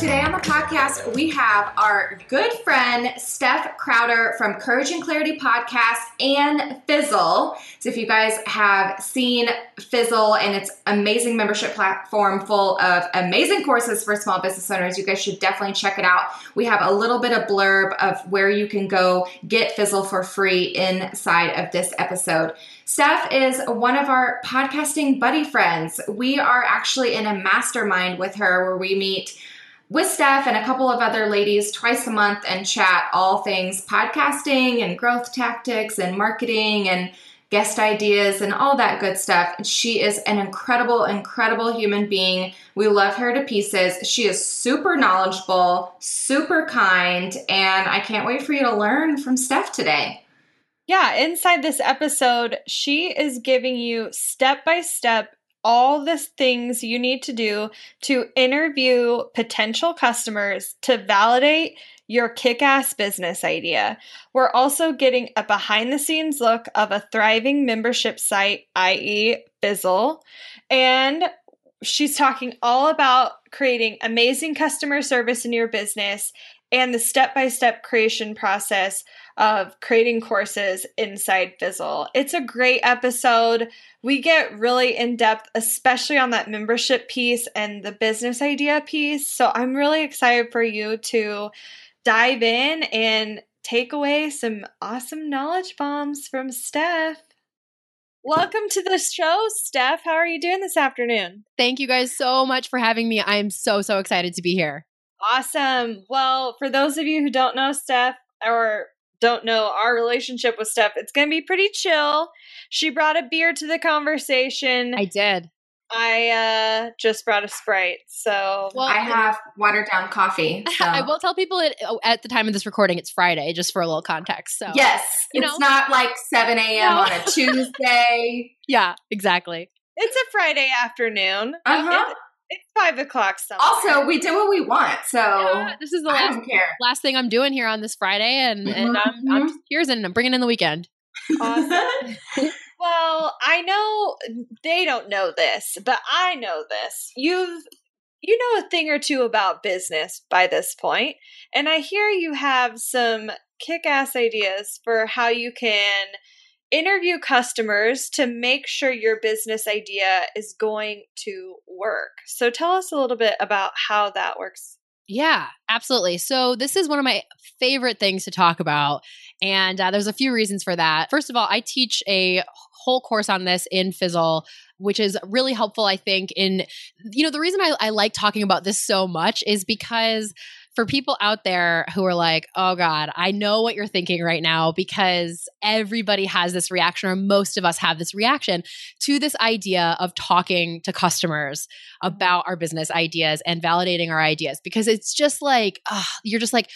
Today on the podcast, we have our good friend Steph Crowder from Courage and Clarity Podcast and Fizzle. So, if you guys have seen Fizzle and its amazing membership platform full of amazing courses for small business owners, you guys should definitely check it out. We have a little bit of blurb of where you can go get Fizzle for free inside of this episode. Steph is one of our podcasting buddy friends. We are actually in a mastermind with her where we meet with Steph and a couple of other ladies twice a month and chat all things podcasting and growth tactics and marketing and guest ideas and all that good stuff. She is an incredible, incredible human being. We love her to pieces. She is super knowledgeable, super kind, and I can't wait for you to learn from Steph today. Yeah, inside this episode, she is giving you step by step all the things you need to do to interview potential customers to validate your kick ass business idea. We're also getting a behind the scenes look of a thriving membership site, i.e., Fizzle. And she's talking all about creating amazing customer service in your business and the step by step creation process of creating courses inside Fizzle. It's a great episode. We get really in depth, especially on that membership piece and the business idea piece. So I'm really excited for you to dive in and take away some awesome knowledge bombs from Steph. Welcome to the show, Steph. How are you doing this afternoon? Thank you guys so much for having me. I'm so, so excited to be here. Awesome. Well, for those of you who don't know Steph or don't know our relationship with Steph, it's going to be pretty chill. She brought a beer to the conversation. I did. I uh, just brought a Sprite. So well, I have watered down coffee. So. I will tell people it, oh, at the time of this recording, it's Friday, just for a little context. So yes, you it's know? not like seven a.m. No. on a Tuesday. yeah, exactly. It's a Friday afternoon. Uh huh. It's five o'clock somewhere. Also, we do what we want, so yeah, this is the last, last thing I'm doing here on this Friday, and, mm-hmm. and I'm, I'm mm-hmm. and I'm bringing in the weekend. Awesome. well, I know they don't know this, but I know this. You've you know a thing or two about business by this point, and I hear you have some kick-ass ideas for how you can interview customers to make sure your business idea is going to work. So tell us a little bit about how that works. Yeah, absolutely. So, this is one of my favorite things to talk about. And uh, there's a few reasons for that. First of all, I teach a whole course on this in Fizzle, which is really helpful, I think. In, you know, the reason I, I like talking about this so much is because for people out there who are like, oh God, I know what you're thinking right now because everybody has this reaction, or most of us have this reaction to this idea of talking to customers about our business ideas and validating our ideas because it's just like, you're just like,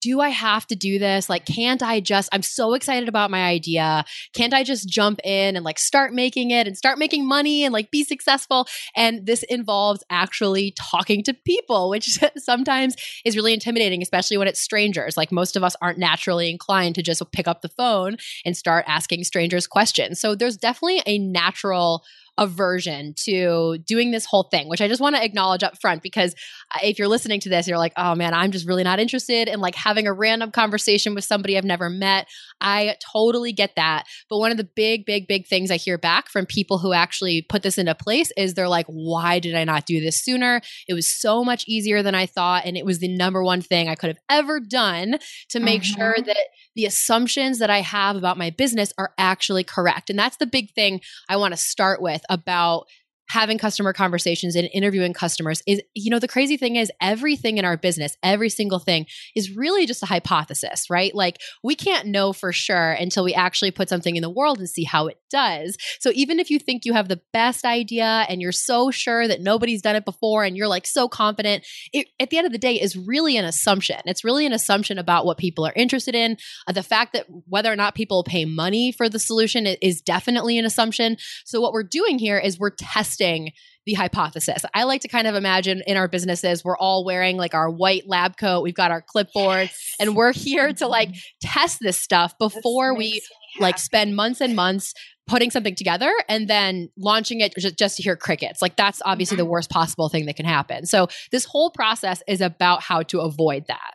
do I have to do this? Like, can't I just, I'm so excited about my idea. Can't I just jump in and like start making it and start making money and like be successful? And this involves actually talking to people, which sometimes is really intimidating, especially when it's strangers. Like, most of us aren't naturally inclined to just pick up the phone and start asking strangers questions. So, there's definitely a natural aversion to doing this whole thing, which I just want to acknowledge up front because if you're listening to this, you're like, oh man, I'm just really not interested in like having a random conversation with somebody I've never met. I totally get that. But one of the big, big, big things I hear back from people who actually put this into place is they're like, why did I not do this sooner? It was so much easier than I thought. And it was the number one thing I could have ever done to make mm-hmm. sure that the assumptions that I have about my business are actually correct. And that's the big thing I want to start with about having customer conversations and interviewing customers is you know the crazy thing is everything in our business every single thing is really just a hypothesis right? Like we can't know for sure until we actually put something in the world and see how it does. So even if you think you have the best idea and you're so sure that nobody's done it before and you're like so confident it, at the end of the day is really an assumption. It's really an assumption about what people are interested in. Uh, the fact that whether or not people pay money for the solution is definitely an assumption. So what we're doing here is we're testing testing the hypothesis. I like to kind of imagine in our businesses, we're all wearing like our white lab coat, we've got our clipboard, yes. and we're here to like mm-hmm. test this stuff before we like spend months and months putting something together and then launching it just, just to hear crickets. Like that's obviously mm-hmm. the worst possible thing that can happen. So this whole process is about how to avoid that.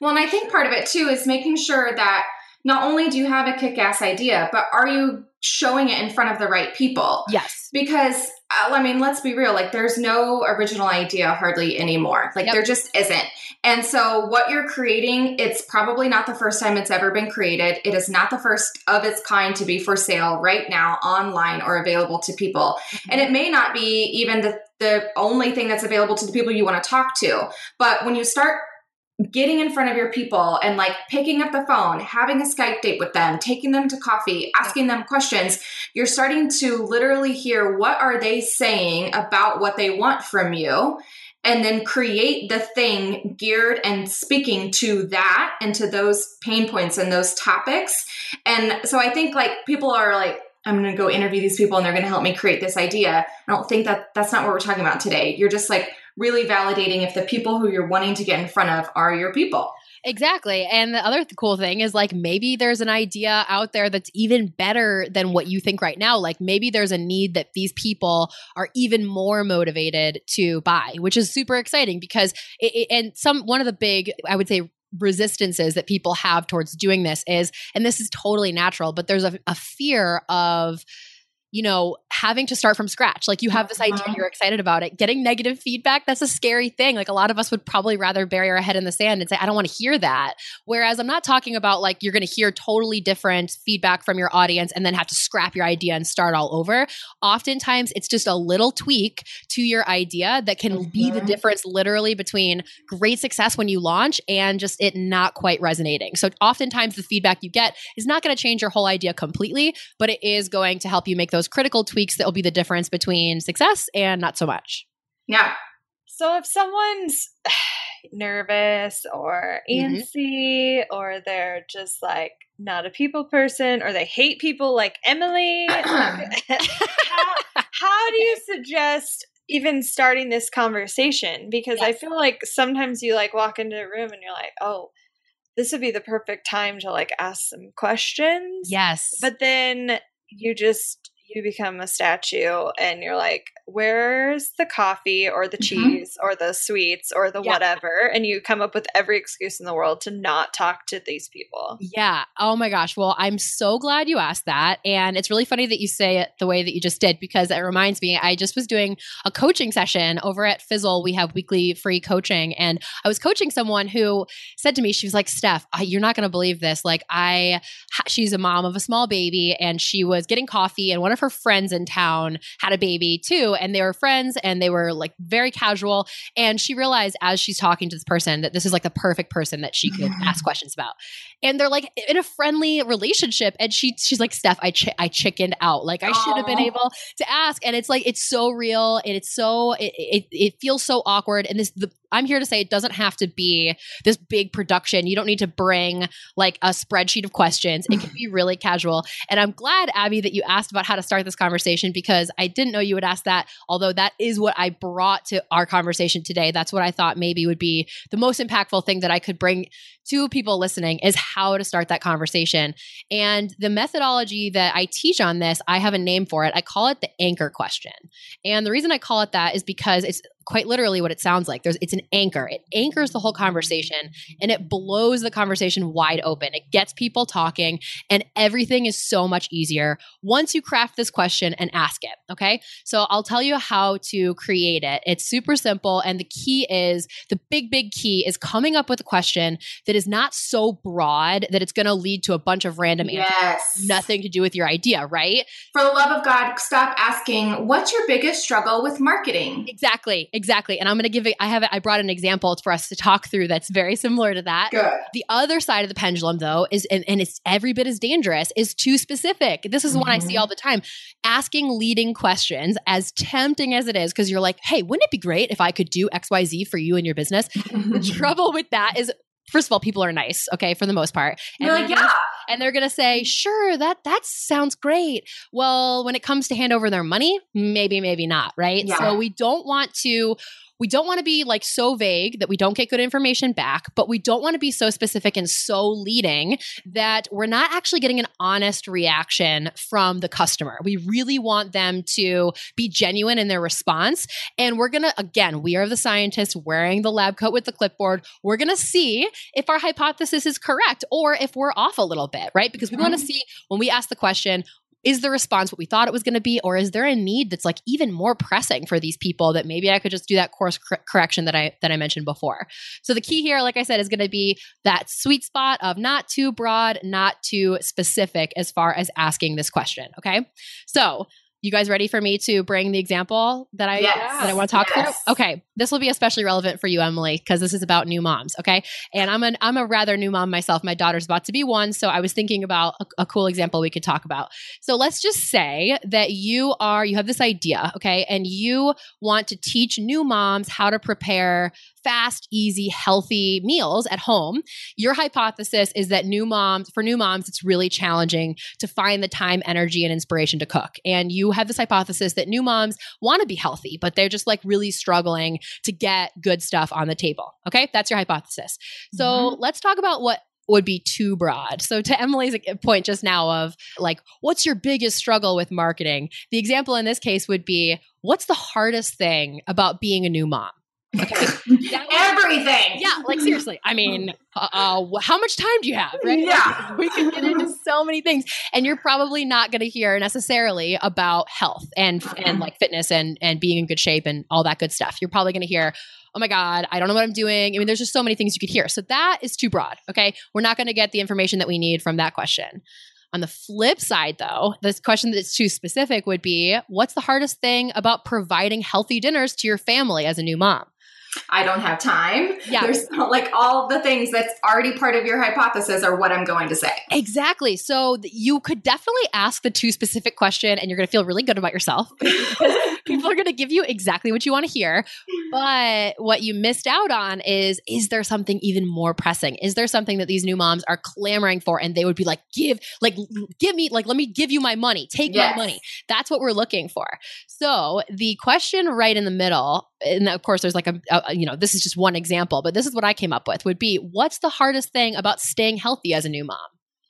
Well, and I think part of it too is making sure that not only do you have a kick ass idea, but are you showing it in front of the right people? Yes. Because, uh, I mean, let's be real, like, there's no original idea hardly anymore. Like, yep. there just isn't. And so, what you're creating, it's probably not the first time it's ever been created. It is not the first of its kind to be for sale right now online or available to people. Mm-hmm. And it may not be even the the only thing that's available to the people you want to talk to. But when you start getting in front of your people and like picking up the phone, having a Skype date with them, taking them to coffee, asking them questions, you're starting to literally hear what are they saying about what they want from you and then create the thing geared and speaking to that and to those pain points and those topics. And so I think like people are like I'm going to go interview these people and they're going to help me create this idea. I don't think that that's not what we're talking about today. You're just like really validating if the people who you're wanting to get in front of are your people. Exactly. And the other th- cool thing is like maybe there's an idea out there that's even better than what you think right now. Like maybe there's a need that these people are even more motivated to buy, which is super exciting because it, it, and some one of the big I would say resistances that people have towards doing this is and this is totally natural, but there's a, a fear of you know, having to start from scratch. Like you have this idea, uh-huh. you're excited about it. Getting negative feedback, that's a scary thing. Like a lot of us would probably rather bury our head in the sand and say, I don't want to hear that. Whereas I'm not talking about like you're going to hear totally different feedback from your audience and then have to scrap your idea and start all over. Oftentimes it's just a little tweak to your idea that can mm-hmm. be the mm-hmm. difference literally between great success when you launch and just it not quite resonating. So oftentimes the feedback you get is not going to change your whole idea completely, but it is going to help you make those those critical tweaks that will be the difference between success and not so much. Yeah. So if someone's nervous or mm-hmm. antsy mm-hmm. or they're just like not a people person or they hate people like Emily, how, how do you suggest even starting this conversation? Because yes. I feel like sometimes you like walk into a room and you're like, oh, this would be the perfect time to like ask some questions. Yes. But then you just you become a statue and you're like, where's the coffee or the mm-hmm. cheese or the sweets or the yeah. whatever? And you come up with every excuse in the world to not talk to these people. Yeah. Oh my gosh. Well, I'm so glad you asked that. And it's really funny that you say it the way that you just did because it reminds me, I just was doing a coaching session over at Fizzle. We have weekly free coaching. And I was coaching someone who said to me, she was like, Steph, you're not going to believe this. Like, I, she's a mom of a small baby and she was getting coffee and one of her friends in town had a baby too, and they were friends and they were like very casual. And she realized as she's talking to this person that this is like the perfect person that she could mm-hmm. ask questions about. And they're like in a friendly relationship. And she she's like, Steph, I ch- I chickened out. Like I should have been able to ask. And it's like it's so real and it's so it it, it feels so awkward. And this the I'm here to say it doesn't have to be this big production. You don't need to bring like a spreadsheet of questions. It can be really casual. And I'm glad, Abby, that you asked about how to start this conversation because I didn't know you would ask that. Although that is what I brought to our conversation today. That's what I thought maybe would be the most impactful thing that I could bring to people listening is how to start that conversation. And the methodology that I teach on this, I have a name for it. I call it the anchor question. And the reason I call it that is because it's quite literally what it sounds like. There's it's an anchor. It anchors the whole conversation and it blows the conversation wide open. It gets people talking and everything is so much easier once you craft this question and ask it, okay? So I'll tell you how to create it. It's super simple and the key is the big big key is coming up with a question that is not so broad that it's going to lead to a bunch of random answers Yes. nothing to do with your idea, right? For the love of God, stop asking, what's your biggest struggle with marketing? Exactly, exactly. And I'm going to give it, I have, I brought an example for us to talk through that's very similar to that. Good. The other side of the pendulum, though, is, and, and it's every bit as dangerous, is too specific. This is one I see Mhm. all the time. Asking leading questions, as tempting as it is, because you're like, hey, wouldn't it be great if I could do XYZ for you and your business? The trouble with that is, First of all, people are nice, okay, for the most part. And You're like, yeah. And they're going to say, "Sure, that that sounds great." Well, when it comes to hand over their money, maybe maybe not, right? Yeah. So we don't want to we don't want to be like so vague that we don't get good information back, but we don't want to be so specific and so leading that we're not actually getting an honest reaction from the customer. We really want them to be genuine in their response. And we're going to, again, we are the scientists wearing the lab coat with the clipboard. We're going to see if our hypothesis is correct or if we're off a little bit, right? Because we want to mm-hmm. see when we ask the question, is the response what we thought it was going to be or is there a need that's like even more pressing for these people that maybe I could just do that course cor- correction that I that I mentioned before. So the key here like I said is going to be that sweet spot of not too broad, not too specific as far as asking this question, okay? So, you guys ready for me to bring the example that I Yes. that I want to talk Yes. through? Okay, this will be especially relevant for you, Emily, because this is about new moms. Okay, and I'm an I'm a rather new mom myself. My daughter's about to be one, so I was thinking about a, a cool example we could talk about. So let's just say that you are you have this idea, okay, and you want to teach new moms how to prepare fast, easy, healthy meals at home. Your hypothesis is that new moms for new moms it's really challenging to find the time, energy, and inspiration to cook, and you have this hypothesis that new moms want to be healthy, but they're just like really struggling to get good stuff on the table. Okay, that's your hypothesis. So Mhm. let's talk about what would be too broad. So to Emily's point just now of like what's your biggest struggle with marketing? The example in this case would be what's the hardest thing about being a new mom? Okay. That would- Everything. yeah, like seriously. I mean, uh, uh, how much time do you have? Right? Yeah. we can get into so many things, and you're probably not going to hear necessarily about health and and like fitness and and being in good shape and all that good stuff. You're probably going to hear. Oh my God, I don't know what I'm doing. I mean, there's just so many things you could hear. So that is too broad. Okay. We're not going to get the information that we need from that question. On the flip side, though, this question that's too specific would be what's the hardest thing about providing healthy dinners to your family as a new mom? I don't have time. Yeah. There's like all the things that's already part of your hypothesis are what I'm going to say. Exactly. So you could definitely ask the two specific question and you're going to feel really good about yourself because people are going to give you exactly what you want to hear. But what you missed out on is is there something even more pressing? Is there something that these new moms are clamoring for and they would be like give like give me like let me give you my money. Take Yes. my money. That's what we're looking for. So the question right in the middle and of course there's like a, a you know this is just one example but this is what i came up with would be what's the hardest thing about staying healthy as a new mom?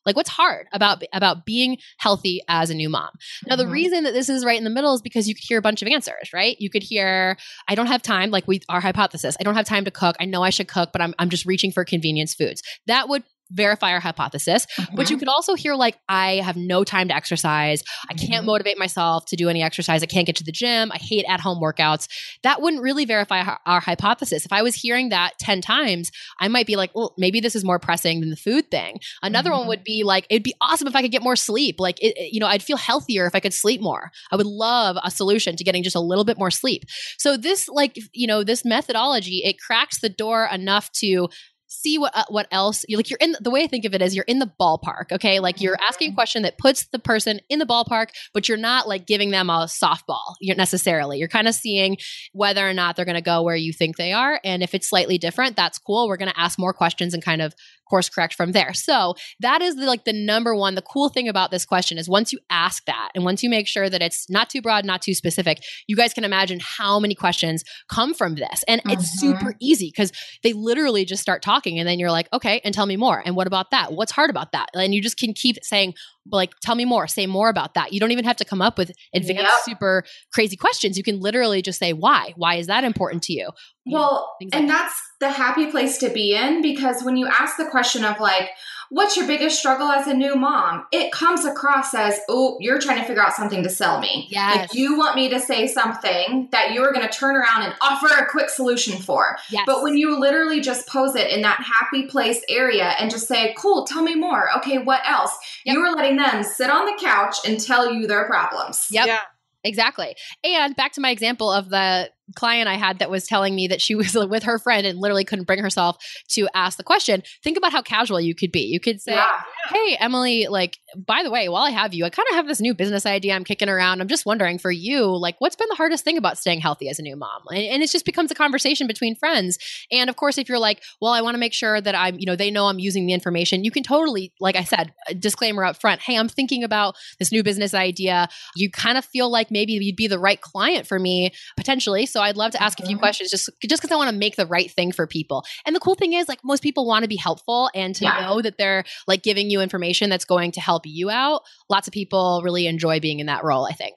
Like what's hard about about being healthy as a new mom? Now the Mhm. reason that this is right in the middle is because you could hear a bunch of answers right? You could hear i don't have time like we our hypothesis i don't have time to cook. I know i should cook but i'm, I'm just reaching for convenience foods. That would verify our hypothesis. Mm-hmm. But you could also hear, like, I have no time to exercise. I can't mm-hmm. motivate myself to do any exercise. I can't get to the gym. I hate at home workouts. That wouldn't really verify our, our hypothesis. If I was hearing that 10 times, I might be like, well, maybe this is more pressing than the food thing. Another mm-hmm. one would be like, it'd be awesome if I could get more sleep. Like, it, you know, I'd feel healthier if I could sleep more. I would love a solution to getting just a little bit more sleep. So this, like, you know, this methodology, it cracks the door enough to see what uh, what else you like you're in the way I think of it is you're in the ballpark okay? Like you're asking a mm-hmm. question that puts the person in the ballpark but you're not like giving them a softball you're necessarily. You're kind of seeing whether or not they're going to go where you think they are and if it's slightly different that's cool. We're going to ask more questions and kind of course correct from there. So that is the, like the number one. The cool thing about this question is once you ask that and once you make sure that it's not too broad, not too specific, you guys can imagine how many questions come from this. And mm-hmm. it's super easy because they literally just start talking and then you're like, okay, and tell me more. And what about that? What's hard about that? And you just can keep saying, like tell me more say more about that. You don't even have to come up with advanced yep. super crazy questions. You can literally just say why? Why is that important to you? Well, and that's the happy place to be in because when you ask the question of like, what's your biggest struggle as a new mom? It comes across as, oh, you're trying to figure out something to sell me. Yes. Like you want me to say something that you're going to turn around and offer a quick solution for. Yes. But when you literally just pose it in that happy place area and just say, cool, tell me more. Okay, what else? Yep. You are letting them sit on the couch and tell you their problems. Yep. Yeah. Exactly. And back to my example of the client I had that was telling me that she was uh, with her friend and literally couldn't bring herself to ask the question. Think about how casual you could be. You could say, yeah. Hey, Emily, like, by the way, while I have you, I kind of have this new business idea I'm kicking around. I'm just wondering for you, like, what's been the hardest thing about staying healthy as a new mom? And, and it just becomes a conversation between friends. And of course, if you're like, well, I want to make sure that I'm, you know, they know I'm using the information, you can totally, like I said, disclaimer up front. Hey, I'm thinking about this new business idea. You kind of feel like maybe you'd be the right client for me potentially. So I'd love to ask a few questions just just because I want to make the right thing for people. And the cool thing is like most people want to be helpful and to yeah. know that they're like giving you information that's going to help you out. Lots of people really enjoy being in that role, I think.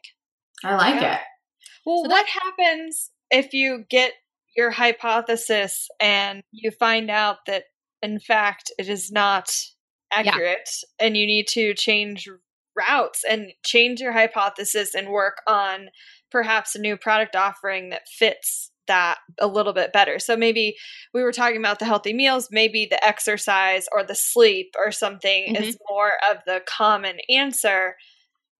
I like yeah. it. Well, so what happens if you get your hypothesis and you find out that in fact it is not accurate yeah. and you need to change routes and change your hypothesis and work on perhaps a new product offering that fits that a little bit better. So maybe we were talking about the healthy meals, maybe the exercise or the sleep or something mm-hmm. is more of the common answer.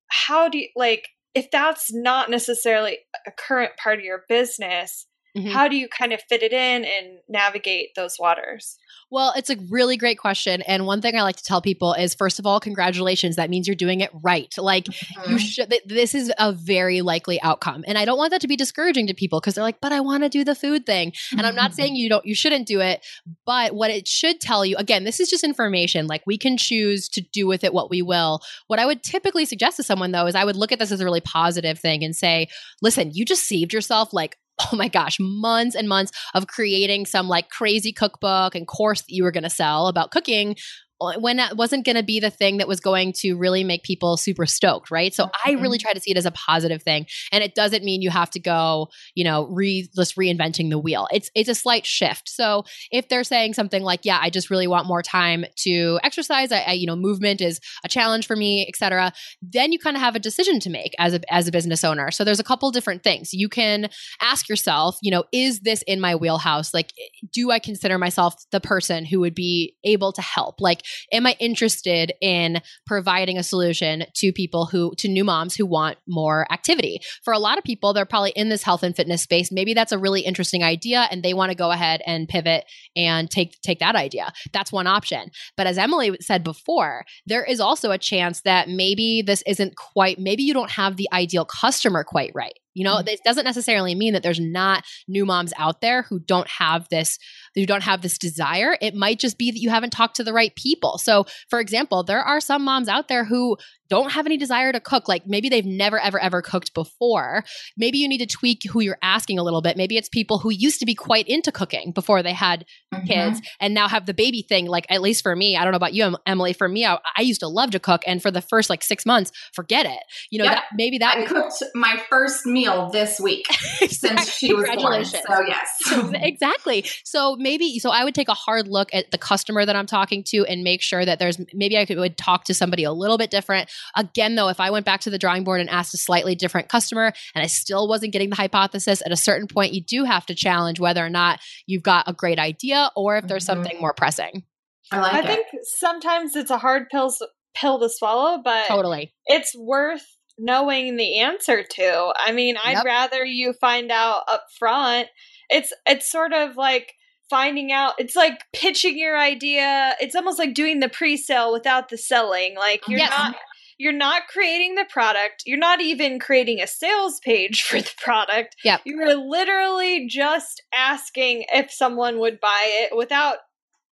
How do you like if that's not necessarily a current part of your business, Mm-hmm. How do you kind of fit it in and navigate those waters? Well, it's a really great question. And one thing I like to tell people is first of all, congratulations. That means you're doing it right. Like mm-hmm. you should, this is a very likely outcome. And I don't want that to be discouraging to people because they're like, but I want to do the food thing. And mm-hmm. I'm not saying you don't, you shouldn't do it. But what it should tell you, again, this is just information. Like we can choose to do with it what we will. What I would typically suggest to someone though is I would look at this as a really positive thing and say, listen, you just saved yourself like oh my gosh, months and months of creating some like crazy cookbook and course that you were going to sell about cooking Uh, when that wasn't going to be the thing that was going to really make people super stoked, right? So. I really try to see it as a positive thing, and it doesn't mean you have to go, you know, re just reinventing the wheel. It's it's a slight shift. So if they're saying something like, "Yeah, I just really want more time to exercise," I, I you know, movement is a challenge for me, etc. Then you kind of have a decision to make as a as a business owner. So there's a couple different things you can ask yourself. You know, is this in my wheelhouse? Like, eh, do I consider myself the person who would be able to help? Like am I interested in providing a solution to people who, to new moms who want more activity? For a lot of people, they're probably in this health and fitness space. Maybe that's a really interesting idea and they want to go ahead and pivot and take, take that idea. That's one option. But as Emily said before, there is also a chance that maybe this isn't quite, maybe you don't have the ideal customer quite right. You know, mm-hmm. this doesn't necessarily mean that there's not new moms out there who don't have this who don't have this desire. It might just be that you haven't talked to the right people. So, for example, there are some moms out there who don't have any desire to cook. Like maybe they've never, ever, ever cooked before. Maybe you need to tweak who you're asking a little bit. Maybe it's people who used to be quite into cooking before they had mm-hmm. kids and now have the baby thing. Like, at least for me, I don't know about you, Emily. For me, I, I used to love to cook. And for the first like six months, forget it. You know, yep. that, maybe that. I cooked my first meal this week since she was born. So, yes. exactly. So, maybe, so I would take a hard look at the customer that I'm talking to and make sure that there's maybe I could would talk to somebody a little bit different Again, though, if I went back to the drawing board and asked a slightly different customer and I still wasn't getting the hypothesis, at a certain point, you do have to challenge whether or not you've got a great idea or if there's mm-hmm. something more pressing. I like I it. think sometimes it's a hard pill pill to swallow, but totally, it's worth knowing the answer to. I mean, I'd yep. rather you find out up front. It's it's sort of like finding out it's like pitching your idea it's almost like doing the pre-sale without the selling like you're yes. not you're not creating the product. You're not even creating a sales page for the product. Yeah. You're literally just asking if someone would buy it without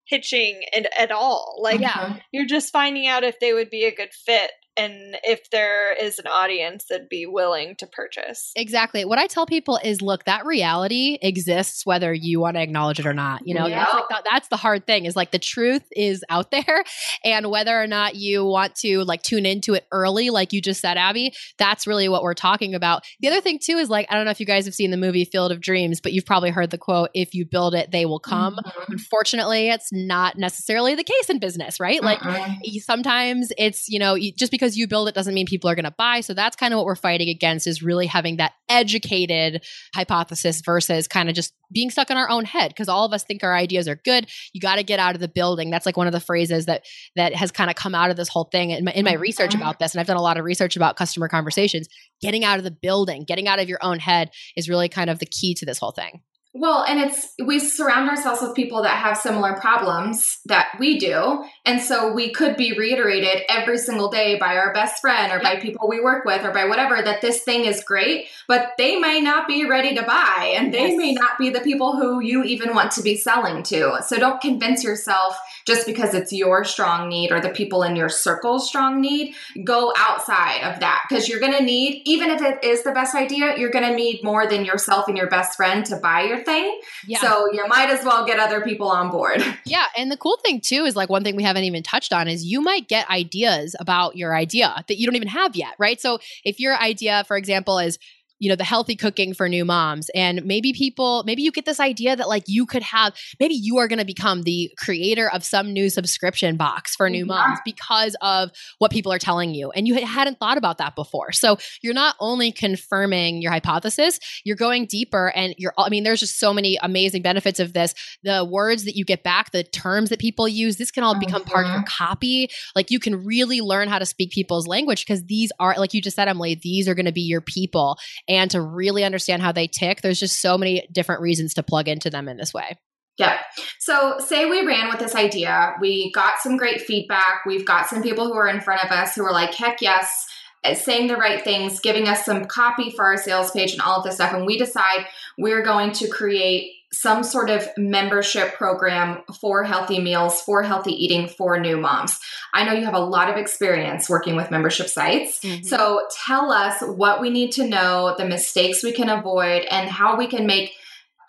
pitching it at all. Like yeah. Mm-hmm. you're just finding out if they would be a good fit and if there is an audience that'd be willing to purchase. Exactly. What I tell people is look, that reality exists whether you want to acknowledge it or not. You know, yep. that's, like the, that's the hard thing is like the truth is out there and whether or not you want to like tune into it early like you just said Abby, that's really what we're talking about. The other thing too is like I don't know if you guys have seen the movie Field of Dreams, but you've probably heard the quote if you build it they will come. Mm-hmm. Unfortunately, it's not necessarily the case in business, right? Like mm-hmm. sometimes it's, you know, just because because you build it doesn't mean people are going to buy. So that's kind of what we're fighting against is really having that educated hypothesis versus kind of just being stuck in our own head because all of us think our ideas are good. You got to get out of the building. That's like one of the phrases that that has kind of come out of this whole thing in my, in my research mm-hmm. about this. And I've done a lot of research about customer conversations. Getting out of the building, getting out of your own head is really kind of the key to this whole thing. Well, and it's we surround ourselves with people that have similar problems that we do. And so we could be reiterated every single day by our best friend or by people we work with or by whatever that this thing is great, but they may not be ready to buy and they yes. may not be the people who you even want to be selling to. So don't convince yourself just because it's your strong need or the people in your circle's strong need. Go outside of that because you're going to need, even if it is the best idea, you're going to need more than yourself and your best friend to buy your thing. Yeah. So you might as well get other people on board. Yeah. And the cool thing too is like one thing we haven't even touched on is you might get ideas about your idea that you don't even have yet, right? So if your idea, for example, is you know, the healthy cooking for new moms. And maybe people, maybe you get this idea that like you could have, maybe you are going to become the creator of some new subscription box for new moms because of what people are telling you. And you hadn't thought about that before. So you're not only confirming your hypothesis, you're going deeper and you're, I mean, there's just so many amazing benefits of this. The words that you get back, the terms that people use, this can all become part of your mm-hmm. copy. Like you can really learn how to speak people's language because these are, like you just said, Emily, these are going to be your people and to really understand how they tick, there's just so many different reasons to plug into them in this way. Yeah. So, say we ran with this idea, we got some great feedback, we've got some people who are in front of us who are like, heck yes, eh, saying the right things, giving us some copy for our sales page and all of this stuff. And we decide we're going to create some sort of membership program for healthy meals, for healthy eating for new moms. I know you have a lot of experience working with membership sites. Mm-hmm. So tell us what we need to know, the mistakes we can avoid, and how we can make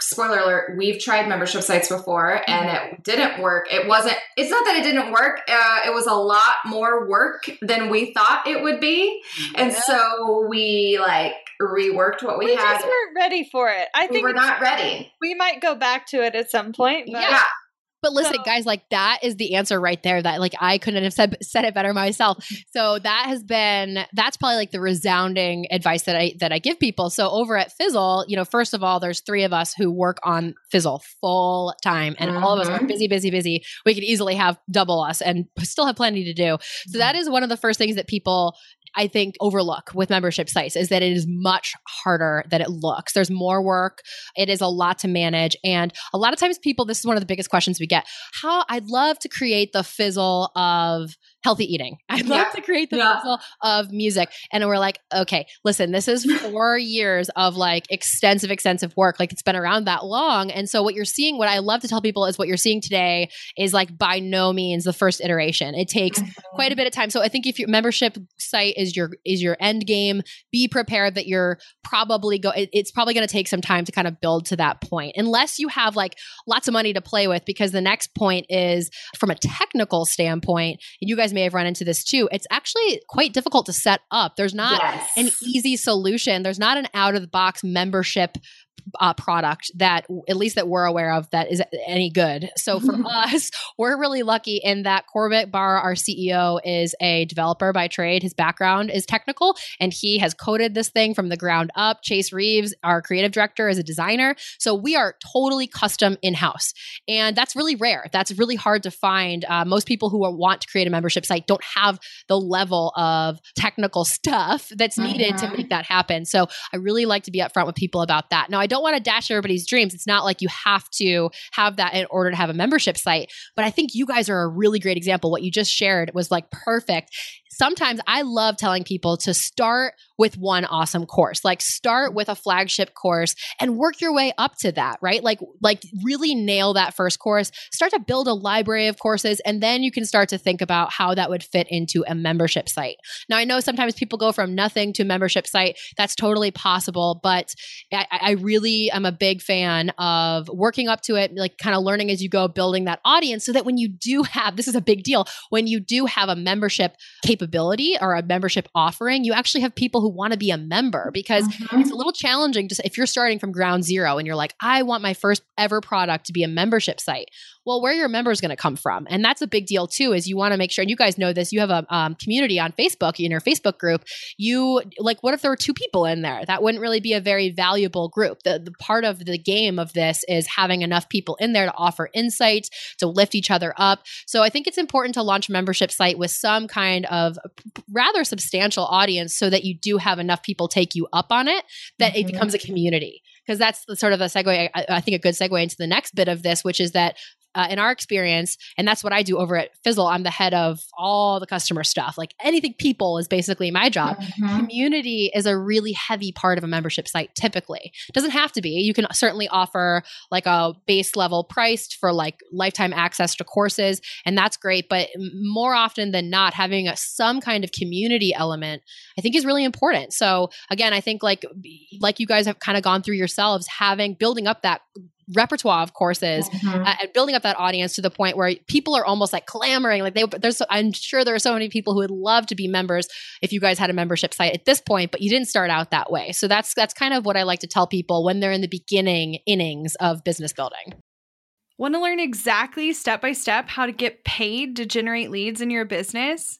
spoiler alert we've tried membership sites before and mm-hmm. it didn't work. It wasn't it's not that it didn't work uh, it was a lot more work than we thought it would be. And yeah. so we like reworked what we, we had. just weren't ready for it. I we think we're not ready. we might go back to it at some point but yeah but listen, so, guys, like that is the answer right there. That like I couldn't have said said it better myself. So that has been that's probably like the resounding advice that I that I give people. So over at Fizzle, you know, first of all, there's three of us who work on Fizzle full time, and mm-hmm. all of us are mm-hmm. busy, busy, busy. We could easily have double us and still have plenty to do. So that is one of the first things that people I think overlook with membership sites is that it is much harder than it looks. There's more work. It is a lot to manage. And a lot of times people, this is one of the biggest questions we get. How I'd love to create the fizzle of healthy eating. I'd love to create the yeah. fizzle of music. And we're like, okay, listen, this is four years of like extensive, extensive work. Like it's been around that long. And so what you're seeing, what I love to tell people is what you're seeing today is like by no means the first iteration. It takes mm-hmm. quite a bit of time. So I think if your membership site is your is your end game, be prepared that you're probably go it, it's probably going to take some time to kind of build to that point. Unless you have like lots of money to play with because the next point is from a technical standpoint, and you guys may have run into this too. It's actually quite difficult to set up. There's not yes. an easy solution. There's not an out of the box membership uh, product that at least that we're aware of that is any good. So for us, we're really lucky in that Corbett Barr, our CEO, is a developer by trade. His background is technical, and he has coded this thing from the ground up. Chase Reeves, our creative director, is a designer. So we are totally custom in house, and that's really rare. That's really hard to find. Uh, most people who want to create a membership site don't have the level of technical stuff that's needed to mm-hmm. make that happen. So I really like to be upfront with people about that. Now I don't want to dash everybody's dreams. It's not like you have to have that in order to have a membership site. But I think you guys are a really great example. What you just shared was like perfect sometimes I love telling people to start with one awesome course. Like start with a flagship course and work your way up to that, right? Like like really nail that first course. Start to build a library of courses and then you can start to think about how that would fit into a membership site. Now I know sometimes people go from nothing to membership site. That's totally possible, but I, I really am a big fan of working up to it, like kind of learning as you go, building that audience so that when you do have this is a big deal, when you do have a membership capability capability or a membership offering, you actually have people who want to be a member because mm-hmm. it's a little challenging to if you're starting from ground zero and you're like, I want my first ever product to be a membership site well, where are your members going to come from? And that's a big deal too, is you want to make sure, and you guys know this, you have a um, community on Facebook in your Facebook group. You like, what if there were two people in there? That wouldn't really be a very valuable group. The, the part of the game of this is having enough people in there to offer insights, to lift each other up. So I think it's important to launch a membership site with some kind of rather substantial audience so that you do have enough people take you up on it, that mm-hmm. it becomes a community because that's the sort of a segue I, I, think a good segue into the next bit of this which is that uh, in our experience, and that's what I do over at Fizzle. I'm the head of all the customer stuff. Like anything people is basically my job. Mm-hmm. Community is a really heavy part of a membership site typically. Doesn't have to be. You can certainly offer like a base level priced for like lifetime access to courses, and that's great. But more often than not, having a, some kind of community element, I think is really important. So again, I think like like you guys have kind of gone through yourselves, having building up that repertoire of courses mm-hmm. uh, and building up that audience to the point where people are almost like clamoring like they there's so, I'm sure there are so many people who would love to be members if you guys had a membership site at this point but you didn't start out that way so that's that's kind of what I like to tell people when they're in the beginning innings of business building Want to learn exactly step by step how to get paid to generate leads in your business?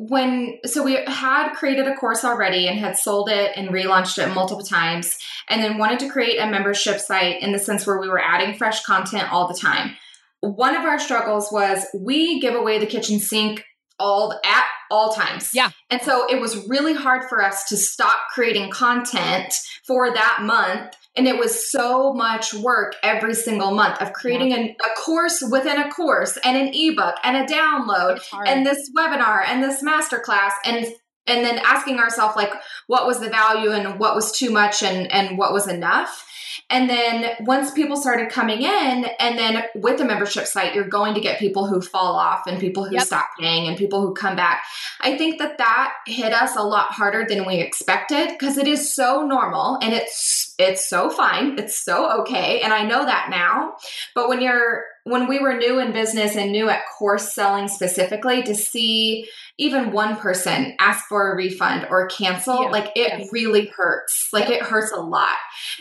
when so we had created a course already and had sold it and relaunched it multiple times and then wanted to create a membership site in the sense where we were adding fresh content all the time one of our struggles was we give away the kitchen sink all at all times. Yeah. And so it was really hard for us to stop creating content for that month. And it was so much work every single month of creating yeah. a, a, course within a course and an ebook and a download and this webinar and this masterclass and and then asking ourselves like what was the value and what was too much and and what was enough and then once people started coming in, and then with the membership site, you're going to get people who fall off and people who yep. stop paying and people who come back. I think that that hit us a lot harder than we expected because it is so normal and it's it's so fine. It's so okay. And I know that now. But when you're when we were new in business and new at course selling specifically to see even one person ask for a refund or cancel, yeah. like it really hurts. Like it hurts a lot.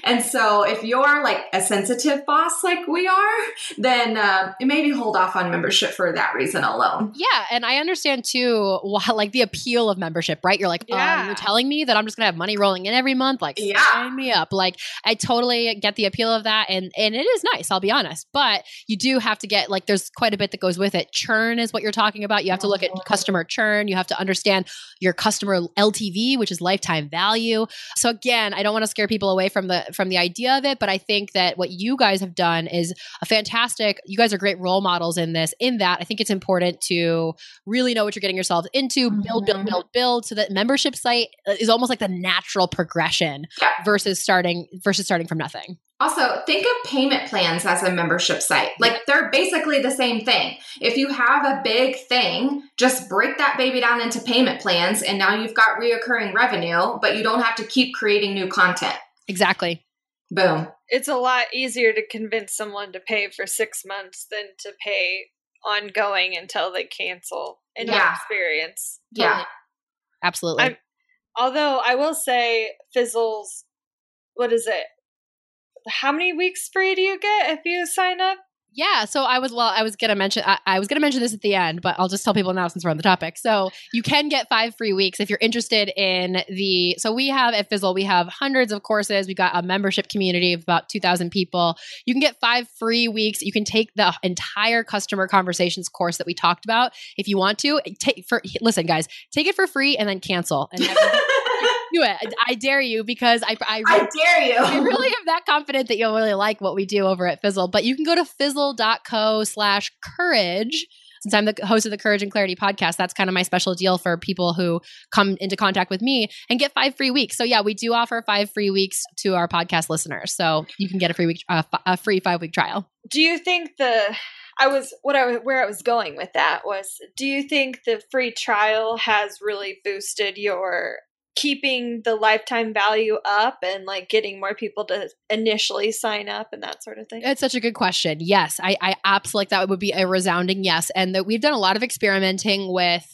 And so if you're like a sensitive boss like we are, then uh, maybe hold off on membership for that reason alone. Yeah. And I understand too, like the appeal of membership, right? You're like, yeah. oh, you're telling me that I'm just going to have money rolling in every month. Like yeah. sign me up. Like I totally get the appeal of that. And, and it is nice, I'll be honest. But you do have to get like, there's quite a bit that goes with it. Churn is what you're talking about. You have to look at customer churn. You have to understand your customer LTV, which is lifetime value. So again, I don't want to scare people away from the from the idea of it, but I think that what you guys have done is a fantastic. You guys are great role models in this. In that, I think it's important to really know what you're getting yourselves into. Build, build, mm-hmm. build, build. So that membership site is almost like the natural progression versus starting versus starting from nothing. Also, think of payment plans as a membership site. Like they're basically the same thing. If you have a big thing, just break that baby down into payment plans and now you've got reoccurring revenue, but you don't have to keep creating new content. Exactly. Boom. It's a lot easier to convince someone to pay for six months than to pay ongoing until they cancel in yeah. experience. Totally. Yeah. Absolutely. I'm, although I will say Fizzle's what is it? How many weeks free do you get if you sign up? Yeah, so I was well. I was gonna mention. I, I, was gonna mention this at the end, but I'll just tell people now since we're on the topic. So you can get five free weeks if you're interested in the. So we have at Fizzle, we have hundreds of courses. We've got a membership community of about two thousand people. You can get five free weeks. You can take the entire customer conversations course that we talked about if you want to. Take for listen, guys, take it for free and then cancel and. do it. I dare you because I, I, I dare you. I really am that confident that you'll really like what we do over at Fizzle. But you can go to fizzle.co slash courage since I'm the host of the Courage and Clarity podcast, that's kind of my special deal for people who come into contact with me and get five free weeks. So yeah, we do offer five free weeks to our podcast listeners. So you can get a free week, uh, a free five week trial. Do you think the I was what I where I was going with that was do you think the free trial has really boosted your keeping the lifetime value up and like getting more people to initially sign up and that sort of thing? It's such a good question. Yes, I, I absolutely like that would be a resounding yes. And that we've done a lot of experimenting with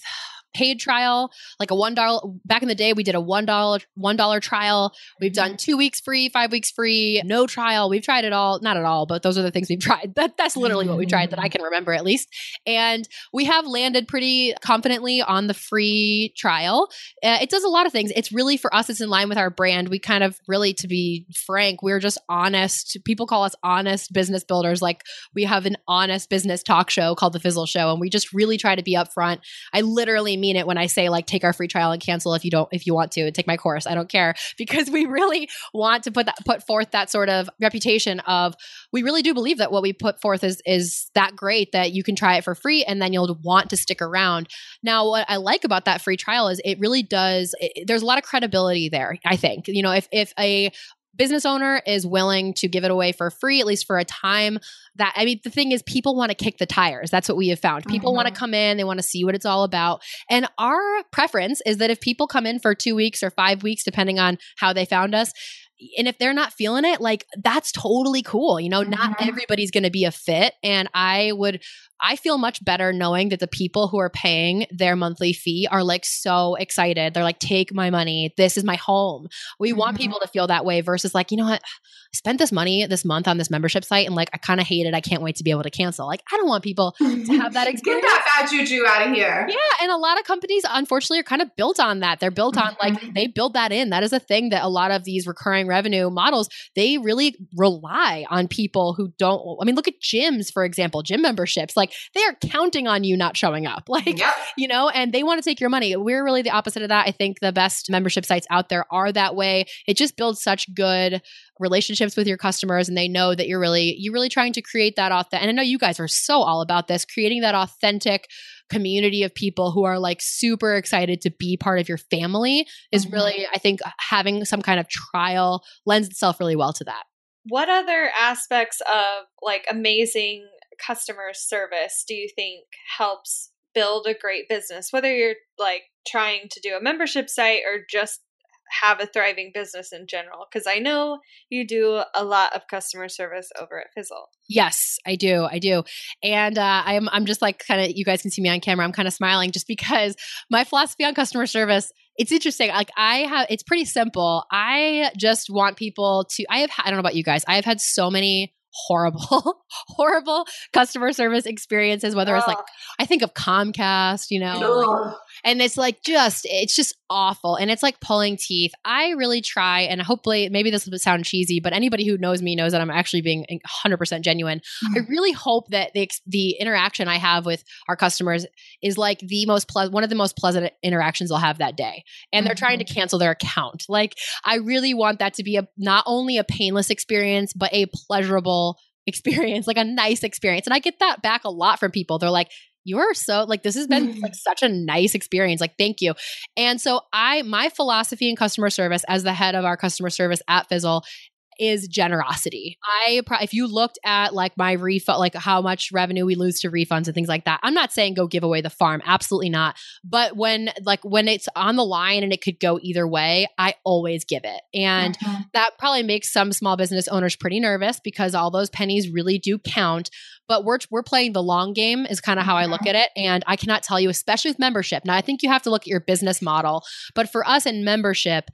paid trial, like a one dollar. Back in the day, we did a one dollar one dollar trial. We've done two weeks free, five weeks free, no trial. We've tried it all, not at all, but those are the things we've tried. That that's literally what we tried that I can remember at least. And we have landed pretty confidently on the free trial. Uh, it does a lot of things. It's really for us. It's in line with our brand. We kind of really, to be frank, we're just honest. People call us honest business builders. Like we have an honest business talk show called the Fizzle Show, and we just really try to be upfront. I literally mean it when I say like take our free trial and cancel if you don't if you want to take my course. I don't care because we really want to put that put forth that sort of reputation of we really do believe that what we put forth is is that great that you can try it for free and then you'll want to stick around. Now what I like about that free trial is it really does it, there's a lot of credibility there, I think. You know, if if a business owner is willing to give it away for free, at least for a time. That I mean, the thing is, people want to kick the tires. That's what we have found. People mm-hmm. want to come in, they want to see what it's all about. And our preference is that if people come in for two weeks or five weeks, depending on how they found us, and if they're not feeling it like that's totally cool you know mm-hmm. not everybody's going to be a fit and i would I feel much better knowing that the people who are paying their monthly fee are like so excited. They're like, take my money. This is my home. We mm-hmm. want people to feel that way versus like, you know what? I spent this money this month on this membership site and like, I kind of hate it. I can't wait to be able to cancel. Like, I don't want people to have that experience. Get that bad juju out of here. Yeah. And a lot of companies, unfortunately, are kind of built on that. They're built on like, mm-hmm. they build that in. That is a thing that a lot of these recurring revenue models, they really rely on people who don't. I mean, look at gyms, for example, gym memberships. Like, they are counting on you not showing up. Like, yep. you know, and they want to take your money. We're really the opposite of that. I think the best membership sites out there are that way. It just builds such good relationships with your customers and they know that you're really you're really trying to create that authentic and I know you guys are so all about this creating that authentic community of people who are like super excited to be part of your family is mm-hmm. really I think having some kind of trial lends itself really well to that. What other aspects of like amazing customer service do you think helps build a great business? Whether you're like trying to do a membership site or just have a thriving business in general because i know you do a lot of customer service over at fizzle. Yes i do i do. And uh, i'm i'm just like kind of you guys can see me on camera i'm kind of smiling just because my philosophy on customer service it's interesting like i have it's pretty simple. I just want people to i have i don't know about you guys i have had so many horrible, horrible customer service experiences, whether it's like, I think of Comcast, you know, like, and it's like just, it's just awful. And it's like pulling teeth. I really try, and hopefully, maybe this will sound cheesy, but anybody who knows me knows that I'm actually being 100% genuine. Mm-hmm. I really hope that the, the interaction I have with our customers is like the most pleasant, one of the most pleasant interactions I'll have that day. And they're mm-hmm. trying to mm-hmm. cancel their account. Like, I really want that to be a not only a painless experience, but a pleasurable experience, like a nice experience. And I get that back a lot from people. They're like, you're so like this has been like such a nice experience like thank you. And so i my philosophy in customer service as the head of our customer service at fizzle is generosity. I if you looked at like my refund like how much revenue we lose to refunds and things like that. I'm not saying go give away the farm, absolutely not. But when like when it's on the line and it could go either way, I always give it. And mm-hmm. that probably makes some small business owners pretty nervous because all those pennies really do count. But we're we're playing the long game is kind of how I look mm-hmm. at it and I cannot tell you especially with membership. Now I think you have to look at your business model, but for us in membership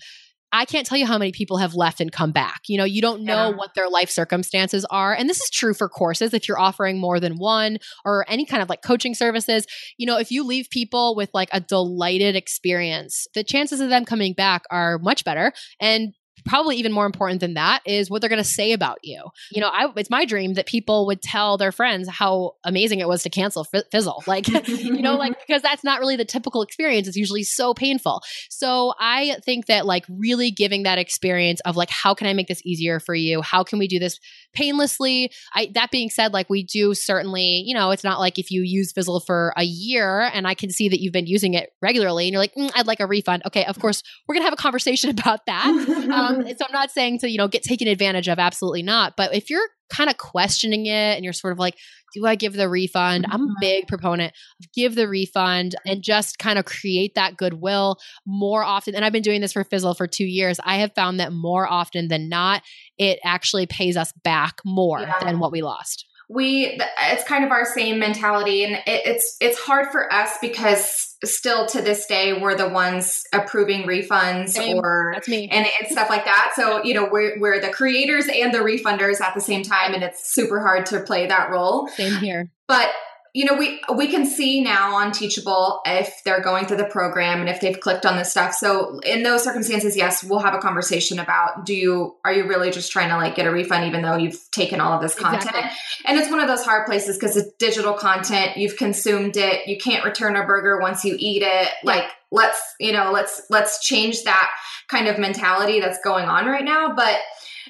I can't tell you how many people have left and come back. You know, you don't know yeah. what their life circumstances are. And this is true for courses if you're offering more than one or any kind of like coaching services. You know, if you leave people with like a delighted experience, the chances of them coming back are much better. And probably even more important than that is what they're going to say about you. You know, I, it's my dream that people would tell their friends how amazing it was to cancel Fizzle. Like, you know, like, because that's not really the typical experience. It's usually so painful. So I think that like really giving that experience of like, how can I make this easier for you? How can we do this painlessly? I, that being said, like, we do certainly, you know, it's not like if you use Fizzle for a year and I can see that you've been using it regularly and you're like, mm, I'd like a refund. Okay, of course, we're going to have a conversation about that. um, so I'm not saying to, you know, get taken advantage of. Absolutely not. But if you're kind of questioning it and you're sort of like, do I give the refund? I'm a mm-hmm. big proponent of give the refund and just kind of create that goodwill more often. And I've been doing this for Fizzle for two years. I have found that more often than not, it actually pays us back more yeah. than what we lost we it's kind of our same mentality and it, it's it's hard for us because still to this day we're the ones approving refunds same. or That's me. And, and stuff like that so you know we're, we're the creators and the refunders at the same time and it's super hard to play that role same here but you know we we can see now on teachable if they're going through the program and if they've clicked on this stuff. So in those circumstances yes we'll have a conversation about do you are you really just trying to like get a refund even though you've taken all of this content? Exactly. and it's one of those hard places because it's digital content. You've consumed it. You can't return a burger once you eat it. Like let's you know let's let's change that kind of mentality that's going on right now. But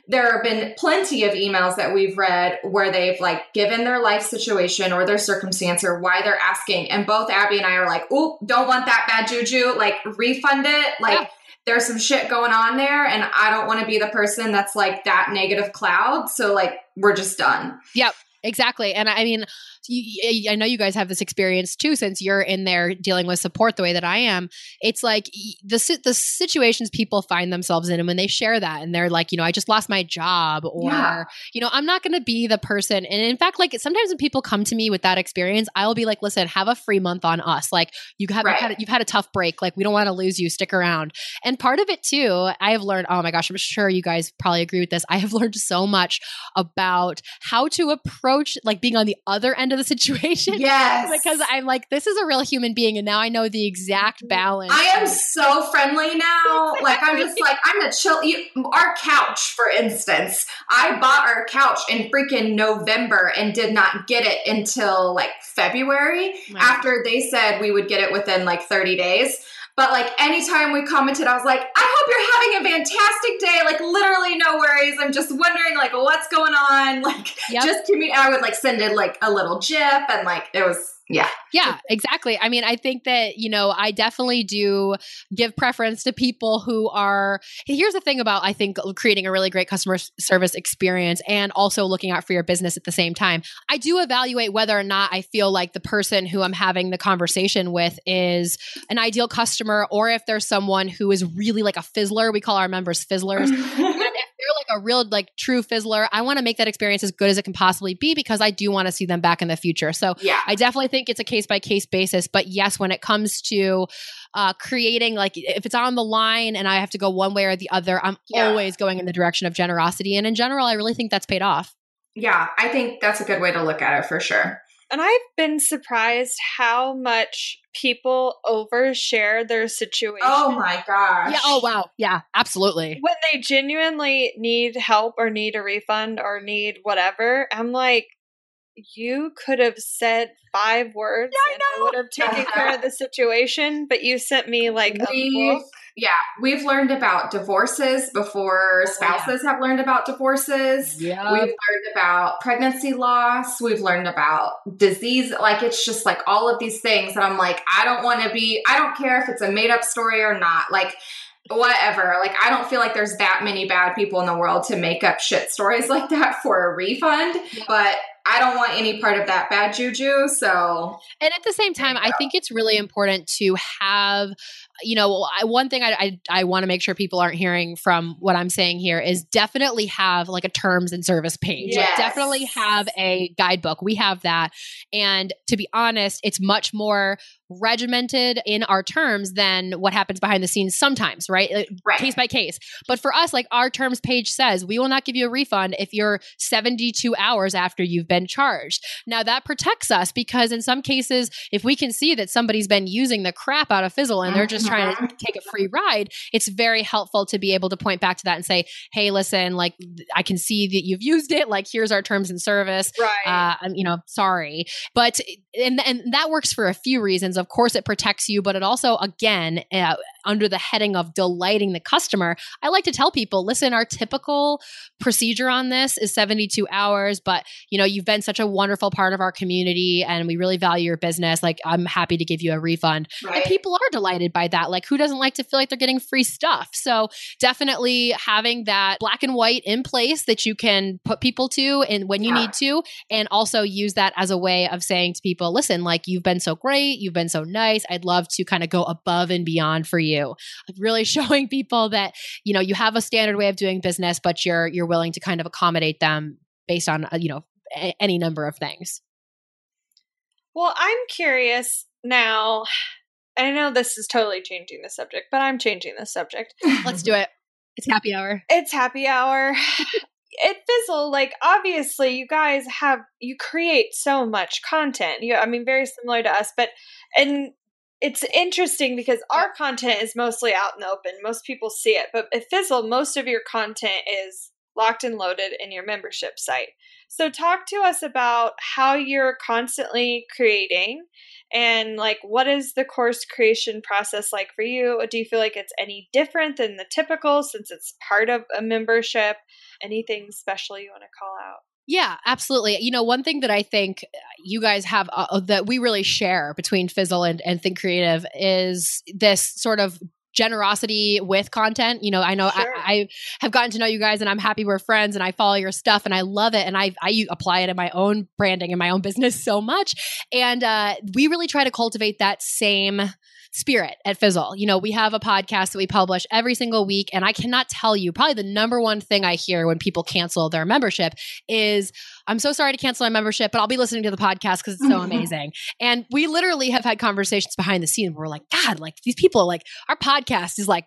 there have been plenty of emails that we've read where they've like given their life situation or their circumstance or why they're asking. And both Abby and I are like, oh, don't want that bad juju. Like, refund it. Like, yeah. there's some shit going on there. And I don't want to be the person that's like that negative cloud. So, like, we're just done. Yep. Exactly. And I mean, I know you guys have this experience too, since you're in there dealing with support the way that I am. It's like the the situations people find themselves in, and when they share that, and they're like, you know, I just lost my job, or yeah. you know, I'm not going to be the person. And in fact, like sometimes when people come to me with that experience, I'll be like, listen, have a free month on us. Like you have right. had, you've had a tough break. Like we don't want to lose you. Stick around. And part of it too, I have learned. Oh my gosh, I'm sure you guys probably agree with this. I have learned so much about how to approach like being on the other end of the situation. Yes. because I'm like, this is a real human being. And now I know the exact mm-hmm. balance. I am so friendly now. like, I'm just like, I'm a chill. You, our couch, for instance, I bought our couch in freaking November and did not get it until like February wow. after they said we would get it within like 30 days. But like anytime we commented, I was like, I you're having a fantastic day. Like literally no worries. I'm just wondering like what's going on. Like yep. just commu- I would like send it like a little gif and like it was yeah. Yeah, exactly. I mean, I think that, you know, I definitely do give preference to people who are. Here's the thing about, I think, creating a really great customer service experience and also looking out for your business at the same time. I do evaluate whether or not I feel like the person who I'm having the conversation with is an ideal customer or if there's someone who is really like a fizzler. We call our members fizzlers. they're like a real like true fizzler i want to make that experience as good as it can possibly be because i do want to see them back in the future. So yeah. I definitely think it's a case by case basis but yes when it comes to uh, creating like if it's on the line and i have to go one way or the other i'm yeah. always going in the direction of generosity. And in general i really think that's paid off. Yeah i think that's a good way to look at it for sure. And I've been surprised how much people overshare their oh situation. Oh my gosh. Yeah. Oh wow. Yeah. Absolutely. When they genuinely need help or need a refund or need whatever, I'm like, you could have said five words yeah, and I would have taken care of the situation, but you sent me like a book. Yeah, we've learned about divorces before oh, spouses yeah. have learned about divorces. Yeah. We've learned about pregnancy loss. We've learned about disease. Like it's just like all of these things that I'm like, I don't want to be, I don't care if it's a made up story or not. Like, whatever. Like, I don't feel like there's that many bad people in the world to make up shit stories like that for a refund. Yeah. But I don't want any part of that bad juju. So, and at the same time, I think it's really important to have, you know, one thing I I, I want to make sure people aren't hearing from what I'm saying here is definitely have like a terms and service page. Yes. Like definitely have a guidebook. We have that, and to be honest, it's much more regimented in our terms than what happens behind the scenes sometimes, right? right? Case by case. But for us, like our terms page says, we will not give you a refund if you're 72 hours after you've been charged. Now that protects us because in some cases, if we can see that somebody's been using the crap out of Fizzle and they're just trying to take a free ride, it's very helpful to be able to point back to that and say, "Hey, listen, like I can see that you've used it. Like here's our terms and service. Right. Uh, I'm, you know, sorry, but and and that works for a few reasons. Of course, it protects you, but it also, again, uh, under the heading of delighting the customer, I like to tell people, listen, our typical procedure on this is 72 hours, but you know, you've been such a wonderful part of our community, and we really value your business. Like, I'm happy to give you a refund, Right. and people are delighted by that. Like, who doesn't like to feel like they're getting free stuff? So definitely having that black and white in place that you can put people to and when you Yeah. need to and also use that as a way of saying to people listen like you've been so great you've been so nice i'd love to kind of go above and beyond for you really showing people that you know you have a standard way of doing business but you're you're willing to kind of accommodate them based on uh, you know a- any number of things Well, I'm curious now. I know this is totally changing the subject, but I'm changing the subject. let's do it it's happy hour It's happy hour. It Fizzle, like obviously you guys have you create so much content. You I mean very similar to us, but and it's interesting because our content is mostly out in the open. Most people see it. But at Fizzle, most of your content is locked and loaded in your membership site. So talk to us about how you're constantly creating and like what is the course creation process like for you? Do you feel like it's any different than the typical since it's part of a membership? Anything special you want to call out? Yeah, absolutely. You know, one thing that I think you guys have uh, uh, that we really share between Fizzle and, and Think Creative is this sort of generosity with content. You know, I know Sure. I, I have gotten to know you guys and I'm happy we're friends and I follow your stuff and I love it. And I, I apply it in my own branding and my own business so much. And uh, we really try to cultivate that same spirit at Fizzle. You know, we have a podcast that we publish every single week. And I cannot tell you, probably the number one thing I hear when people cancel their membership is, I'm so sorry to cancel my membership, but I'll be listening to the podcast because it's so mm-hmm. amazing. And we literally have had conversations behind the scenes where we're like, God, like these people, like our podcast is like,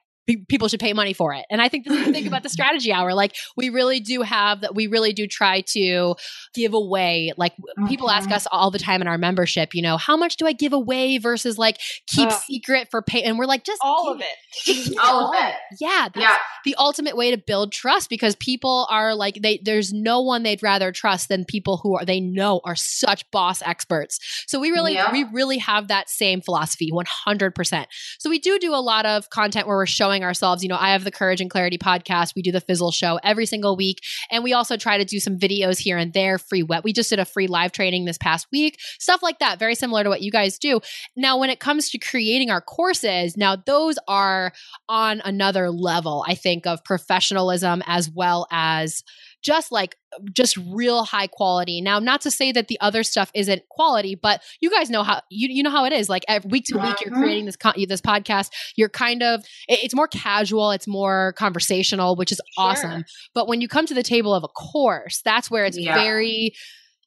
people should pay money for it. And I think this is the thing about the strategy hour. Like we really do have that. We really do try to give away. Like people ask Mhm. us all the time in our membership, you know, how much do I give away versus like keep Ugh. secret for pay? And we're like, just All give of it. All of it. Yeah, that's Yeah. the ultimate way to build trust because people are like they there's no one they'd rather trust than people who are they know are such boss experts. So we really Yeah. we really have that same philosophy 100%. So we do do a lot of content where we're showing ourselves, you know, I have the Courage and Clarity podcast, we do the Fizzle show every single week and we also try to do some videos here and there free wet. We just did a free live training this past week. Stuff like that, very similar to what you guys do. Now when it comes to creating our courses, now those are on another level, I think, of professionalism as well as just like just real high quality. Now, not to say that the other stuff isn't quality, but you guys know how you you know how it is. Like every week to week, you're Mhm. creating this con- this podcast. You're kind of it- it's more casual, it's more conversational, which is Sure. awesome. But when you come to the table of a course, that's where it's Yeah. very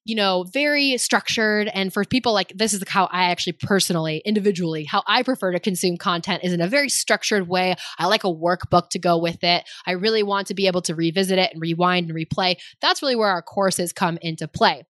you know, very structured. And for people like this is how I actually personally, individually, how I prefer to consume content is in a very structured way. I like a workbook to go with it. I really want to be able to revisit it and rewind and replay. That's really where our courses come into play.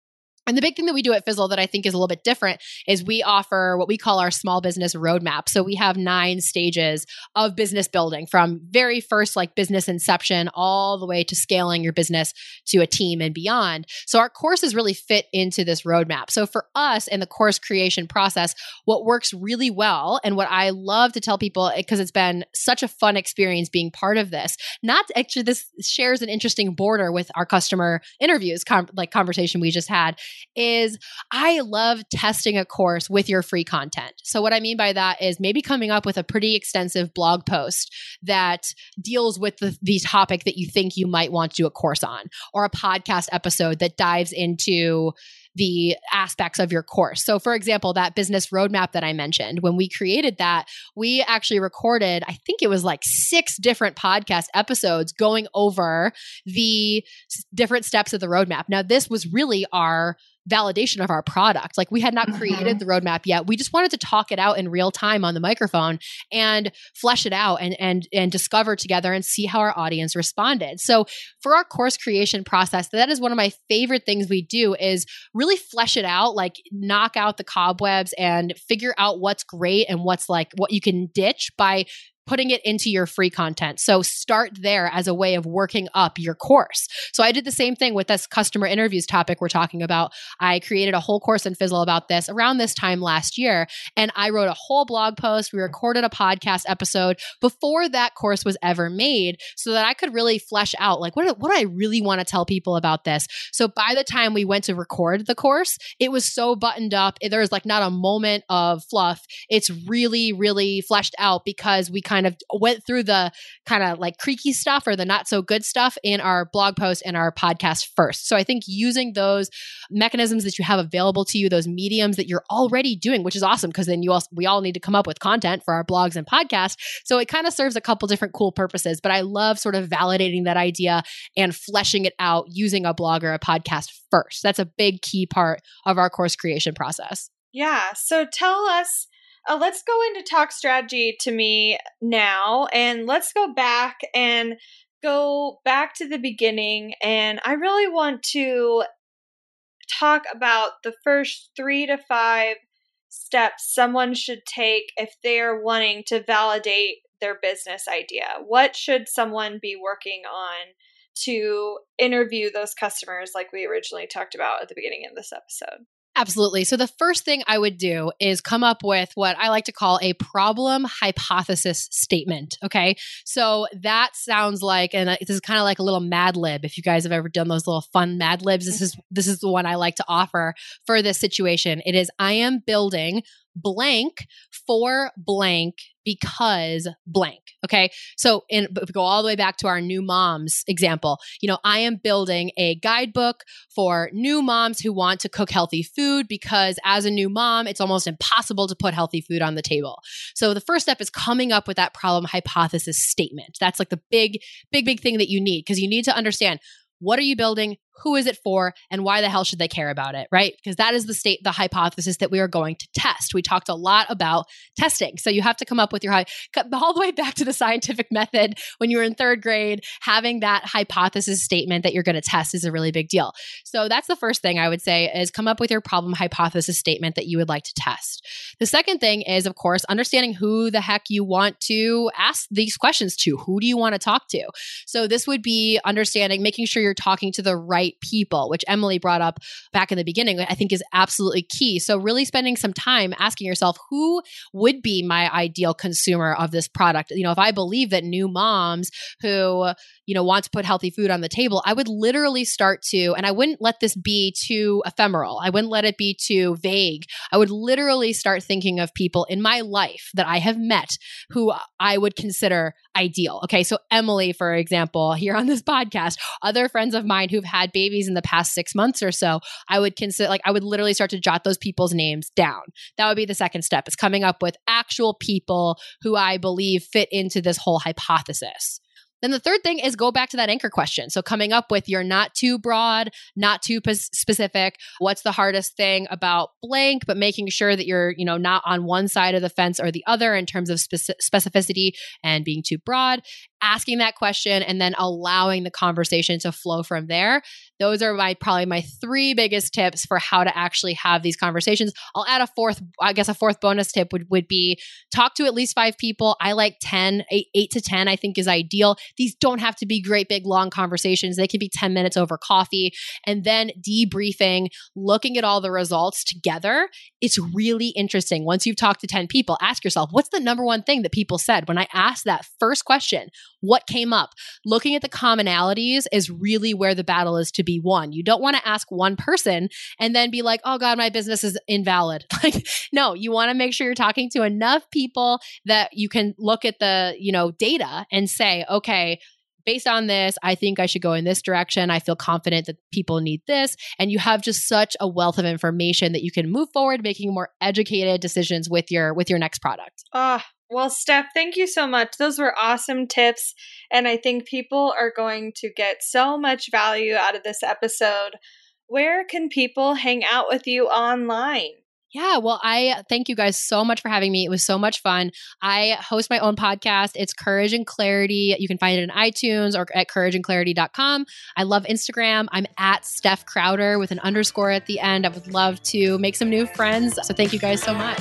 And the big thing that we do at Fizzle that I think is a little bit different is we offer what we call our small business roadmap. So we have nine stages of business building from very first like business inception all the way to scaling your business to a team and beyond. So our courses really fit into this roadmap. So for us in the course creation process, what works really well and what I love to tell people eh, because it's been such a fun experience being part of this. Not actually this shares an interesting border with our customer interviews com- like conversation we just had is I love testing a course with your free content. So, what I mean by that is maybe coming up with a pretty extensive blog post that deals with the, the topic that you think you might want to do a course on, or a podcast episode that dives into the aspects of your course. So, for example, that business roadmap that I mentioned, when we created that, we actually recorded, I think it was like six different podcast episodes going over the different steps of the roadmap. Now, this was really our validation of our product. Like we had not created Mhm. the roadmap yet. We just wanted to talk it out in real time on the microphone and flesh it out and and and discover together and see how our audience responded. So for our course creation process, that is one of my favorite things we do is really flesh it out, like knock out the cobwebs and figure out what's great and what's like what you can ditch by putting it into your free content. So start there as a way of working up your course. So I did the same thing with this customer interviews topic we're talking about. I created a whole course in Fizzle about this around this time last year and I wrote a whole blog post, we recorded a podcast episode before that course was ever made so that I could really flesh out like what what do I really want to tell people about this. So by the time we went to record the course, it was so buttoned up. There was like not a moment of fluff. It's really really fleshed out because we kind of went through the kind of like creaky stuff or the not so good stuff in our blog post and our podcast first. So I think using those mechanisms that you have available to you, those mediums that you're already doing, which is awesome because then you all we all need to come up with content for our blogs and podcasts. So it kind of serves a couple different cool purposes, but I love sort of validating that idea and fleshing it out using a blog or a podcast first. That's a big key part of our course creation process. Yeah. So tell us, uh, let's go into talk strategy to me now, and let's go back and go back to the beginning. And I really want to talk about the first three to five steps someone should take if they're wanting to validate their business idea. What should someone be working on to interview those customers, like we originally talked about at the beginning of this episode? Absolutely. So, the first thing I would do is come up with what I like to call a problem hypothesis statement. Okay. So, that sounds like, and this is kind of like a little Mad Lib. If you guys have ever done those little fun Mad Libs, this is, this is the one I like to offer for this situation. It is, I am building blank for blank because blank. Okay. So, we go all the way back to our new moms example, you know, I am building a guidebook for new moms who want to cook healthy food because as a new mom, it's almost impossible to put healthy food on the table. So, the first step is coming up with that problem hypothesis statement. That's like the big, big, big thing that you need because you need to understand what are you building? Who is it for? And why the hell should they care about it? Right? Because that is the state, the hypothesis that we are going to test. We talked a lot about testing. So you have to come up with your high, all the way back to the scientific method when you were in third grade, having that hypothesis statement that you're going to test is a really big deal. So that's the first thing I would say is come up with your problem hypothesis statement that you would like to test. The second thing is, of course, understanding who the heck you want to ask these questions to. Who do you want to talk to? So this would be understanding, making sure you're talking to the right people, which Emily brought up back in the beginning, I think is absolutely key. So really spending some time asking yourself, who would be my ideal consumer of this product? You know, if I believe that new moms who, you know, want to put healthy food on the table, I would literally start to, and I wouldn't let this be too ephemeral. I wouldn't let it be too vague. I would literally start thinking of people in my life that I have met who I would consider ideal. Okay. So, Emily, for example, here on this podcast, other friends of mine who've had babies in the past six months or so, I would consider, like, I would literally start to jot those people's names down. That would be the second step, is coming up with actual people who I believe fit into this whole hypothesis. Then the third thing is go back to that anchor question. So coming up with your not too broad, not too p- specific. What's the hardest thing about blank, but making sure that you're, you know, not on one side of the fence or the other in terms of speci- specificity and being too broad. Asking that question and then allowing the conversation to flow from there. Those are my probably my three biggest tips for how to actually have these conversations. I'll add a fourth, I guess a fourth bonus tip would, would be talk to at least five people. I like 10, eight, eight to 10, I think is ideal. These don't have to be great, big, long conversations. They can be 10 minutes over coffee and then debriefing, looking at all the results together. It's really interesting. Once you've talked to 10 people, ask yourself, what's the number one thing that people said when I asked that first question? What came up? Looking at the commonalities is really where the battle is to be won. You don't want to ask one person and then be like, oh God, my business is invalid. Like, no, you want to make sure you're talking to enough people that you can look at the, you know, data and say, okay, based on this, I think I should go in this direction. I feel confident that people need this. And you have just such a wealth of information that you can move forward, making more educated decisions with your with your next product. Ah, well, Steph, thank you so much. Those were awesome tips. And I think people are going to get so much value out of this episode where can people hang out with you online? Yeah, well, I uh, thank you guys so much for having me. It was so much fun. I host my own podcast. It's Courage and Clarity. You can find it in iTunes or at courageandclarity.com. I love Instagram. I'm at Steph Crowder with an underscore at the end. I would love to make some new friends. So thank you guys so much.